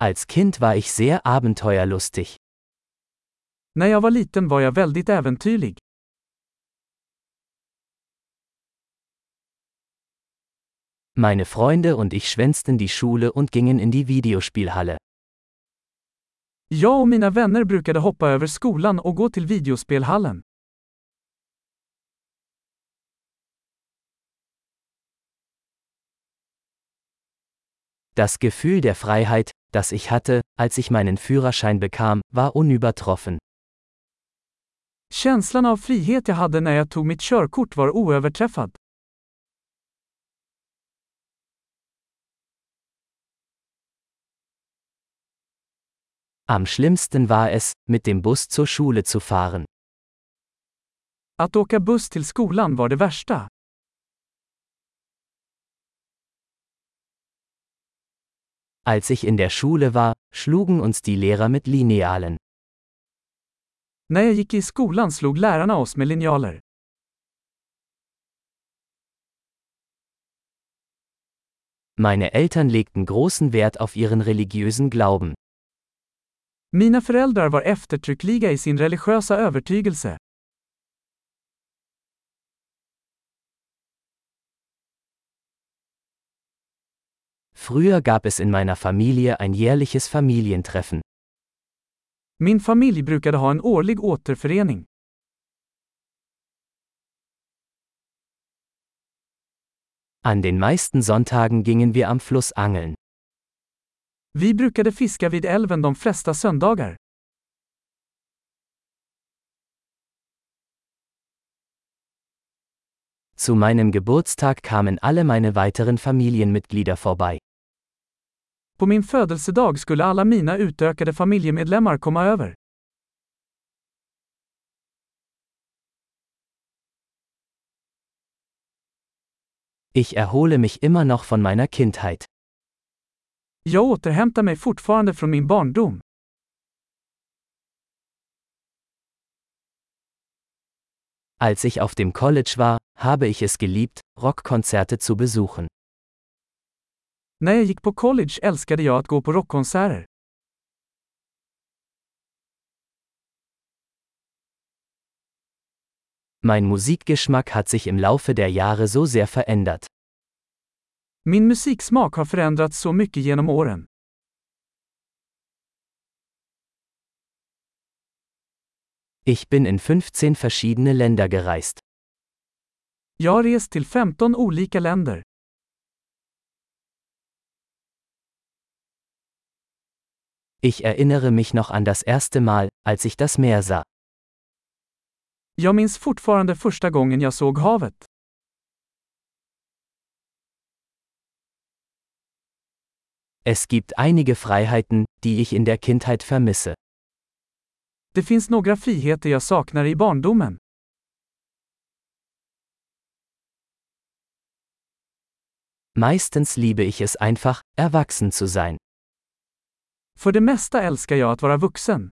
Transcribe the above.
Als Kind war ich sehr abenteuerlustig. När jag var liten var jag väldigt äventyrlig. Meine Freunde und ich schwänzten die Schule und gingen in die Videospielhalle. Jag och mina vänner brukade hoppa över skolan och gå till videospelhallen. Das Gefühl der Freiheit, das ich hatte, als ich meinen Führerschein bekam, war unübertroffen. Känslan av frihet jag hade när jag tog mitt körkort var oöverträffad. Am schlimmsten war es, mit dem Bus zur Schule zu fahren. Att åka buss till skolan var det värsta. Als ich in der Schule war, schlugen uns die Lehrer mit Linealen. När jag gick i skolan slog lärarna oss med linjaler. Meine Eltern legten großen Wert auf ihren religiösen Glauben. Mina föräldrar var eftertryckliga i sin religiösa övertygelse. Früher gab es in meiner Familie ein jährliches Familientreffen. Min familj brukade ha en årlig återförening. An den meisten Sonntagen gingen wir am Fluss angeln. Vi brukade fiska vid älven de flesta söndagar. Zu meinem Geburtstag kamen alle meine weiteren Familienmitglieder vorbei. På min födelsedag skulle alla mina utökade familjemedlemmar komma över. Ich erhole mich immer noch von meiner Kindheit. Jag återhämtar mig fortfarande från min barndom. Als ich auf dem College war, habe ich es geliebt, Rockkonzerte zu besuchen. När jag gick på college älskade jag att gå på rockkonserter. Mein Musikgeschmack hat sich im Laufe der Jahre so sehr verändert. Min musiksmak har förändrats så mycket genom åren. Ich bin in 15 verschiedene Länder gereist. Jag har rest till 15 olika länder. Ich erinnere mich noch an das erste Mal, als ich das Meer sah. Jag minns fortfarande första gången jag såg havet. Es gibt einige Freiheiten, die ich in der Kindheit vermisse. Det finns några friheter jag saknar i barndomen. Meistens liebe ich es einfach, erwachsen zu sein. För det mesta älskar jag att vara vuxen.